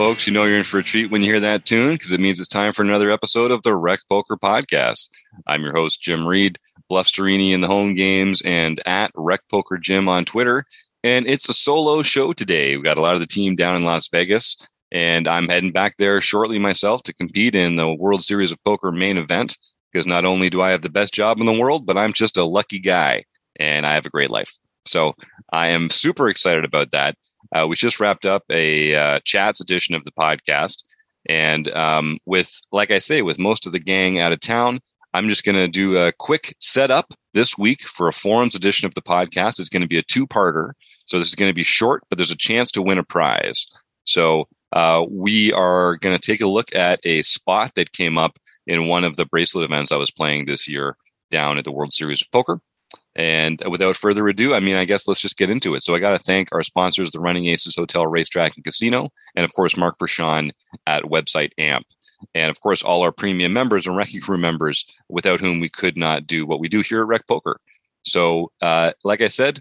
folks. You know you're in for a treat when you hear that tune because it means it's time for another episode of the Rec Poker Podcast. I'm your host, Jim Reed, Bluff Sterini in the home games, and at Rec Poker Jim on Twitter. And it's a solo show today. We got a lot of the team down in Las Vegas, and I'm heading back there shortly myself to compete in the World Series of Poker main event because not only do I have the best job in the world, but I'm just a lucky guy and I have a great life. So I am super excited about that. Uh, we just wrapped up a uh, chats edition of the podcast. And um, with, like I say, with most of the gang out of town, I'm just going to do a quick setup this week for a forums edition of the podcast. It's going to be a two parter. So this is going to be short, but there's a chance to win a prize. So uh, we are going to take a look at a spot that came up in one of the bracelet events I was playing this year down at the World Series of Poker. And without further ado, I mean, I guess let's just get into it. So I got to thank our sponsors, the Running Aces Hotel, Racetrack, and Casino, and of course, Mark Pershawn at website AMP. And of course, all our premium members and Recce Crew members, without whom we could not do what we do here at Rec Poker. So, uh, like I said,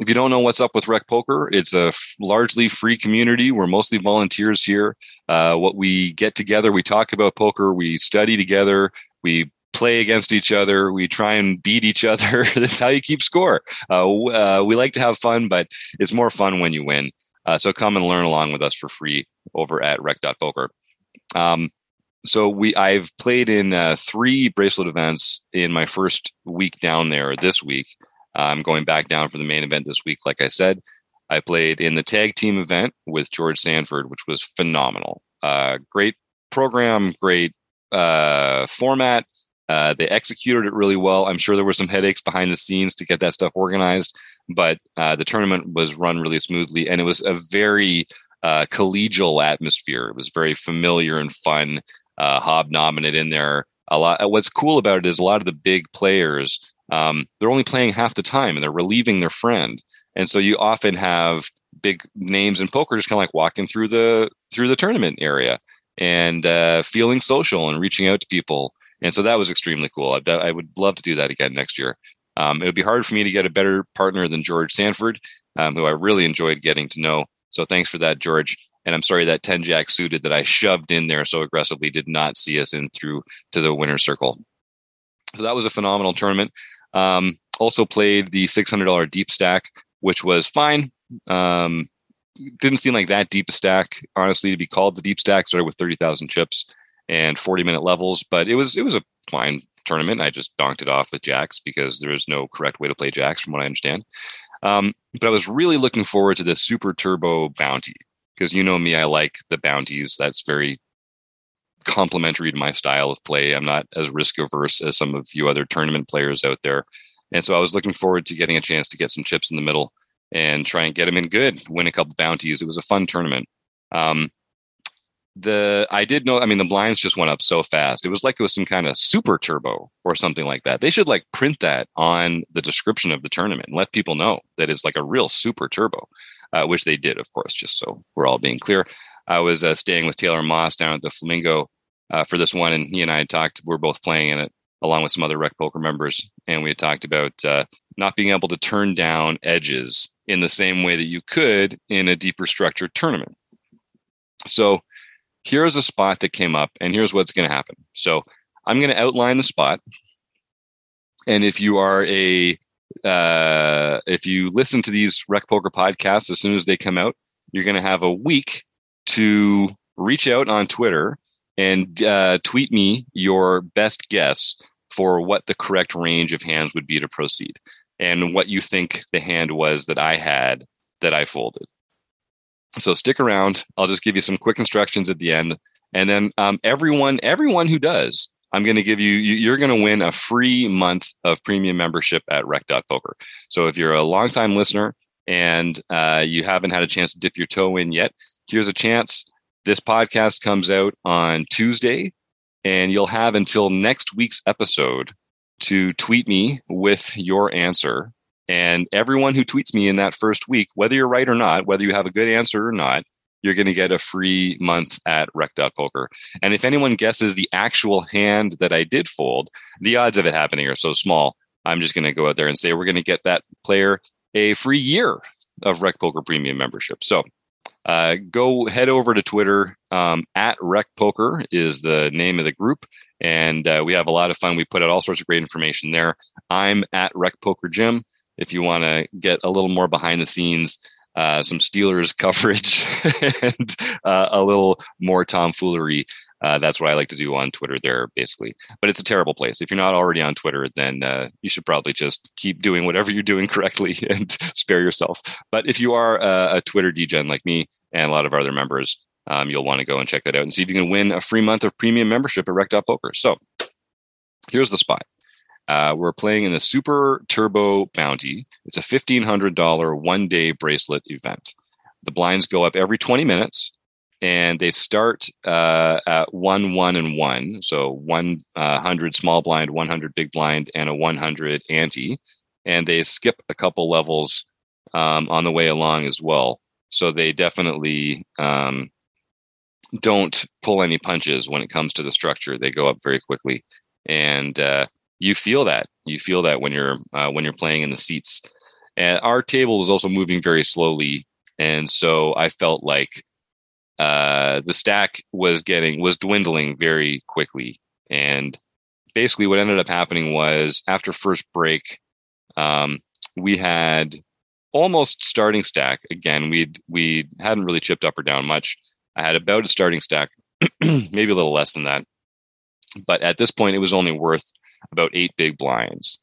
if you don't know what's up with Rec Poker, it's a f- largely free community. We're mostly volunteers here. Uh, what we get together, we talk about poker, we study together, we play against each other. We try and beat each other. That's how you keep score. Uh, uh, we like to have fun, but it's more fun when you win. Uh, so come and learn along with us for free over at rec.poker. Um, so we I've played in uh, three bracelet events in my first week down there this week. I'm going back down for the main event this week. Like I said, I played in the tag team event with George Sanford, which was phenomenal. Uh, great program, great uh, format. Uh, they executed it really well. I'm sure there were some headaches behind the scenes to get that stuff organized, but uh, the tournament was run really smoothly, and it was a very uh, collegial atmosphere. It was very familiar and fun, uh, it in there. A lot. What's cool about it is a lot of the big players. Um, they're only playing half the time, and they're relieving their friend, and so you often have big names in poker just kind of like walking through the through the tournament area and uh, feeling social and reaching out to people and so that was extremely cool. I, I would love to do that again next year. Um, it would be hard for me to get a better partner than George Sanford, um, who I really enjoyed getting to know. So thanks for that, George. And I'm sorry that 10 jack suited that I shoved in there so aggressively did not see us in through to the winner's circle. So that was a phenomenal tournament. Um, also played the $600 deep stack, which was fine. Um, didn't seem like that deep a stack, honestly, to be called the deep stack. Started with 30,000 chips and 40 minute levels, but it was it was a fine tournament. I just donked it off with jacks because there is no correct way to play jacks, from what I understand. Um, but I was really looking forward to the Super Turbo Bounty because you know me, I like the bounties. That's very complementary to my style of play. I'm not as risk averse as some of you other tournament players out there. And so I was looking forward to getting a chance to get some chips in the middle and try and get them in good, win a couple bounties. It was a fun tournament. Um, the I did know. I mean, the blinds just went up so fast. It was like it was some kind of super turbo or something like that. They should like print that on the description of the tournament and let people know that it's like a real super turbo, uh, which they did, of course. Just so we're all being clear. I was uh, staying with Taylor Moss down at the Flamingo uh, for this one, and he and I had talked. We are both playing in it along with some other Rec Poker members, and we had talked about uh, not being able to turn down edges in the same way that you could in a deeper structured tournament. So here's a spot that came up and here's what's going to happen. So I'm going to outline the spot. And if you are a, uh, if you listen to these Rec Poker podcasts as soon as they come out, you're going to have a week to reach out on Twitter and uh, tweet me your best guess for what the correct range of hands would be to proceed and what you think the hand was that I had that I folded. So stick around. I'll just give you some quick instructions at the end, and then um, everyone, everyone who does, I'm going to give you. You're going to win a free month of premium membership at Rec.Poker. So if you're a longtime listener and uh, you haven't had a chance to dip your toe in yet, here's a chance. This podcast comes out on Tuesday, and you'll have until next week's episode to tweet me with your answer and everyone who tweets me in that first week, whether you're right or not, whether you have a good answer or not, you're going to get a free month at rec.poker. And if anyone guesses the actual hand that I did fold, the odds of it happening are so small. I'm just going to go out there and say we're going to get that player a free year of Rec Poker Premium membership. So uh, go head over to Twitter. Um, at Rec Poker is the name of the group, and uh, we have a lot of fun. We put out all sorts of great information there. I'm at Rec Poker Jim. If you want to get a little more behind the scenes, uh, some Steelers coverage, and uh, a little more tomfoolery. Uh, that's what I like to do on Twitter there, basically. But it's a terrible place. If you're not already on Twitter, then uh, you should probably just keep doing whatever you're doing correctly and spare yourself. But if you are a, a Twitter degen like me and a lot of our other members, um, you'll want to go and check that out and see if you can win a free month of premium membership at Rec.Poker. So here's the spot. Uh, we're playing in the Super Turbo Bounty. It's a $1,500 one day bracelet event. The blinds go up every 20 minutes and they start uh, at one, one, and one. So 100 uh, small blind, 100 big blind, and a 100 ante. And they skip a couple levels um, on the way along as well. So they definitely um, don't pull any punches when it comes to the structure. They go up very quickly. And uh, you feel that you feel that when you're uh, when you're playing in the seats. And our table is also moving very slowly and so i felt like uh, the stack was getting was dwindling very quickly. And basically what ended up happening was after first break um, we had almost starting stack. Again we we hadn't really chipped up or down much. I had about a starting stack maybe a little less than that but at this point it was only worth about eight big blinds.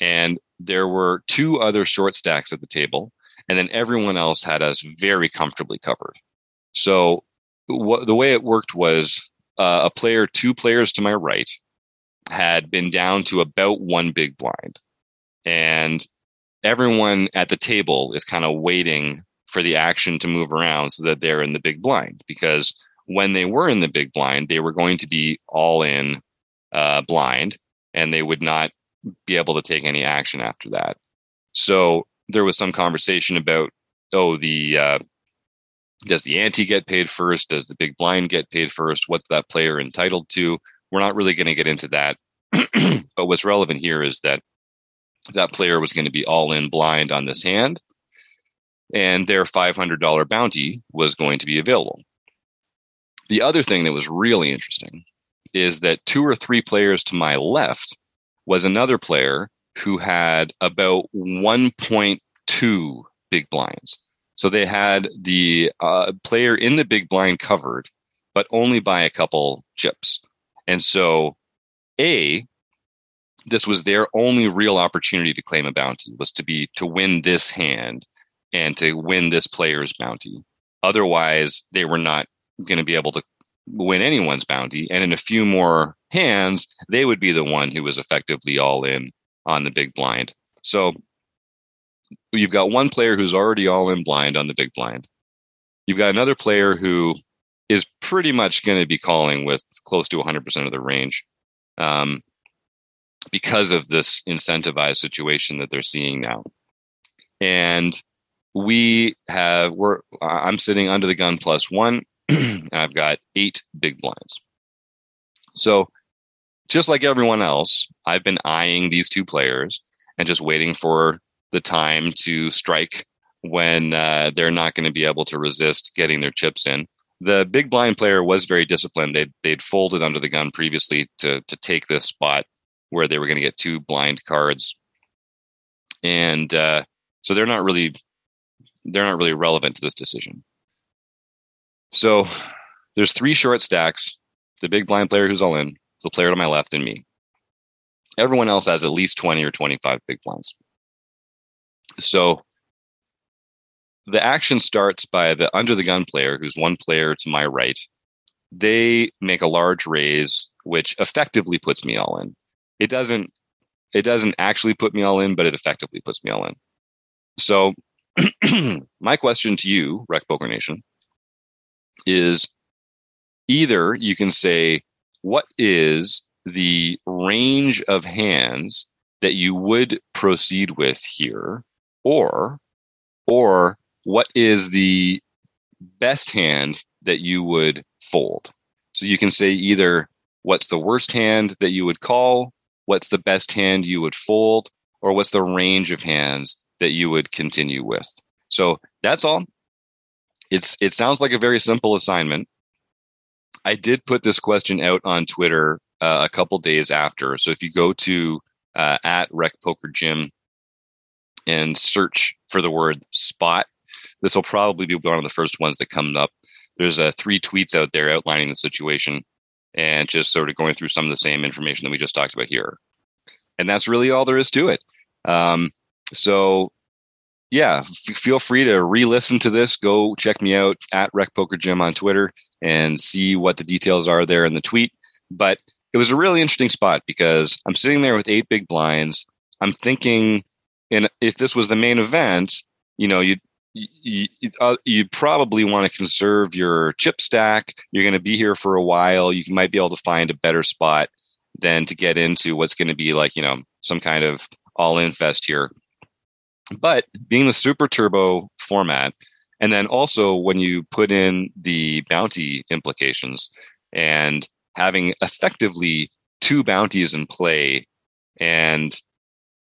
And there were two other short stacks at the table, and then everyone else had us very comfortably covered. So what, the way it worked was uh, a player, two players to my right, had been down to about one big blind. And everyone at the table is kind of waiting for the action to move around so that they're in the big blind. Because when they were in the big blind, they were going to be all in uh, blind and they would not be able to take any action after that. So there was some conversation about, oh, the uh, does the ante get paid first? Does the big blind get paid first? What's that player entitled to? We're not really going to get into that. but what's relevant here is that that player was going to be all in blind on this hand, and their $500 bounty was going to be available. The other thing that was really interesting is that two or three players to my left was another player who had about 1.2 big blinds. So they had the uh, player in the big blind covered, but only by a couple chips. And so, A, this was their only real opportunity to claim a bounty was to be to win this hand and to win this player's bounty. Otherwise, they were not going to be able to win anyone's bounty. And in a few more hands, they would be the one who was effectively all in on the big blind. So you've got one player who's already all in blind on the big blind. You've got another player who is pretty much going to be calling with close to 100% of the range um, because of this incentivized situation that they're seeing now. And we have, we're, I'm sitting under the gun plus one. I've got eight big blinds. So, just like everyone else, I've been eyeing these two players and just waiting for the time to strike when uh, they're not going to be able to resist getting their chips in. The big blind player was very disciplined. They'd, they'd folded under the gun previously to, to take this spot where they were going to get two blind cards. And uh, so they're not really they're not really relevant to this decision. So there's three short stacks the big blind player who's all in, the player to my left, and me. Everyone else has at least 20 or 25 big blinds. So the action starts by the under the gun player, who's one player to my right. They make a large raise, which effectively puts me all in. It doesn't it doesn't actually put me all in, but it effectively puts me all in. So my question to you, Rec Poker Nation, is either you can say, what is the range of hands that you would proceed with here? Or, or what is the best hand that you would fold? So you can say either what's the worst hand that you would call, what's the best hand you would fold, or what's the range of hands that you would continue with. So that's all it's it sounds like a very simple assignment. I did put this question out on Twitter uh, a couple days after. So if you go to uh, at Rec Poker Jim and search for the word spot, this will probably be one of the first ones that comes up. There's uh, three tweets out there outlining the situation and just sort of going through some of the same information that we just talked about here. And that's really all there is to it. Um, so yeah, f- feel free to re-listen to this. Go check me out at Rec Poker Jim on Twitter and see what the details are there in the tweet. But it was a really interesting spot because I'm sitting there with eight big blinds. I'm thinking, and if this was the main event, you know, you'd you, uh, you probably want to conserve your chip stack. You're going to be here for a while. You might be able to find a better spot than to get into what's going to be like, you know, some kind of all in fest here. But being the super turbo format, and then also when you put in the bounty implications and having effectively two bounties in play, and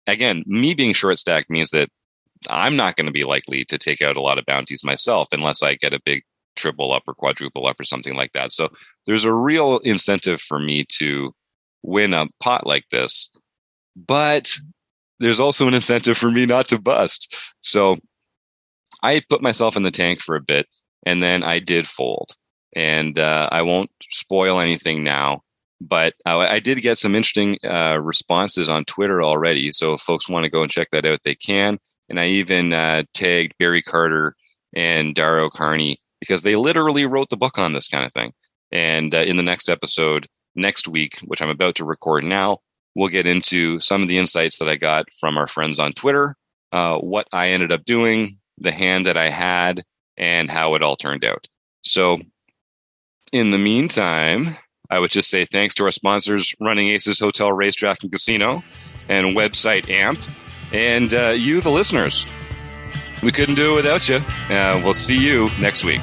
again, me being short stacked means that I'm not going to be likely to take out a lot of bounties myself unless I get a big triple up or quadruple up or something like that. So there's a real incentive for me to win a pot like this. But there's also an incentive for me not to bust. So I put myself in the tank for a bit and then I did fold. And uh, I won't spoil anything now, but uh, I did get some interesting uh, responses on Twitter already. So if folks want to go and check that out, they can. And I even uh, tagged Barry Carter and Dara O'Kearney because they literally wrote the book on this kind of thing. And uh, in the next episode, next week, which I'm about to record now, We'll get into some of the insights that I got from our friends on Twitter, uh, what I ended up doing, the hand that I had, and how it all turned out. So, in the meantime, I would just say thanks to our sponsors, Running Aces Hotel, Racetrack, and Casino, and website AMP, and uh, you, the listeners. We couldn't do it without you. Uh, we'll see you next week.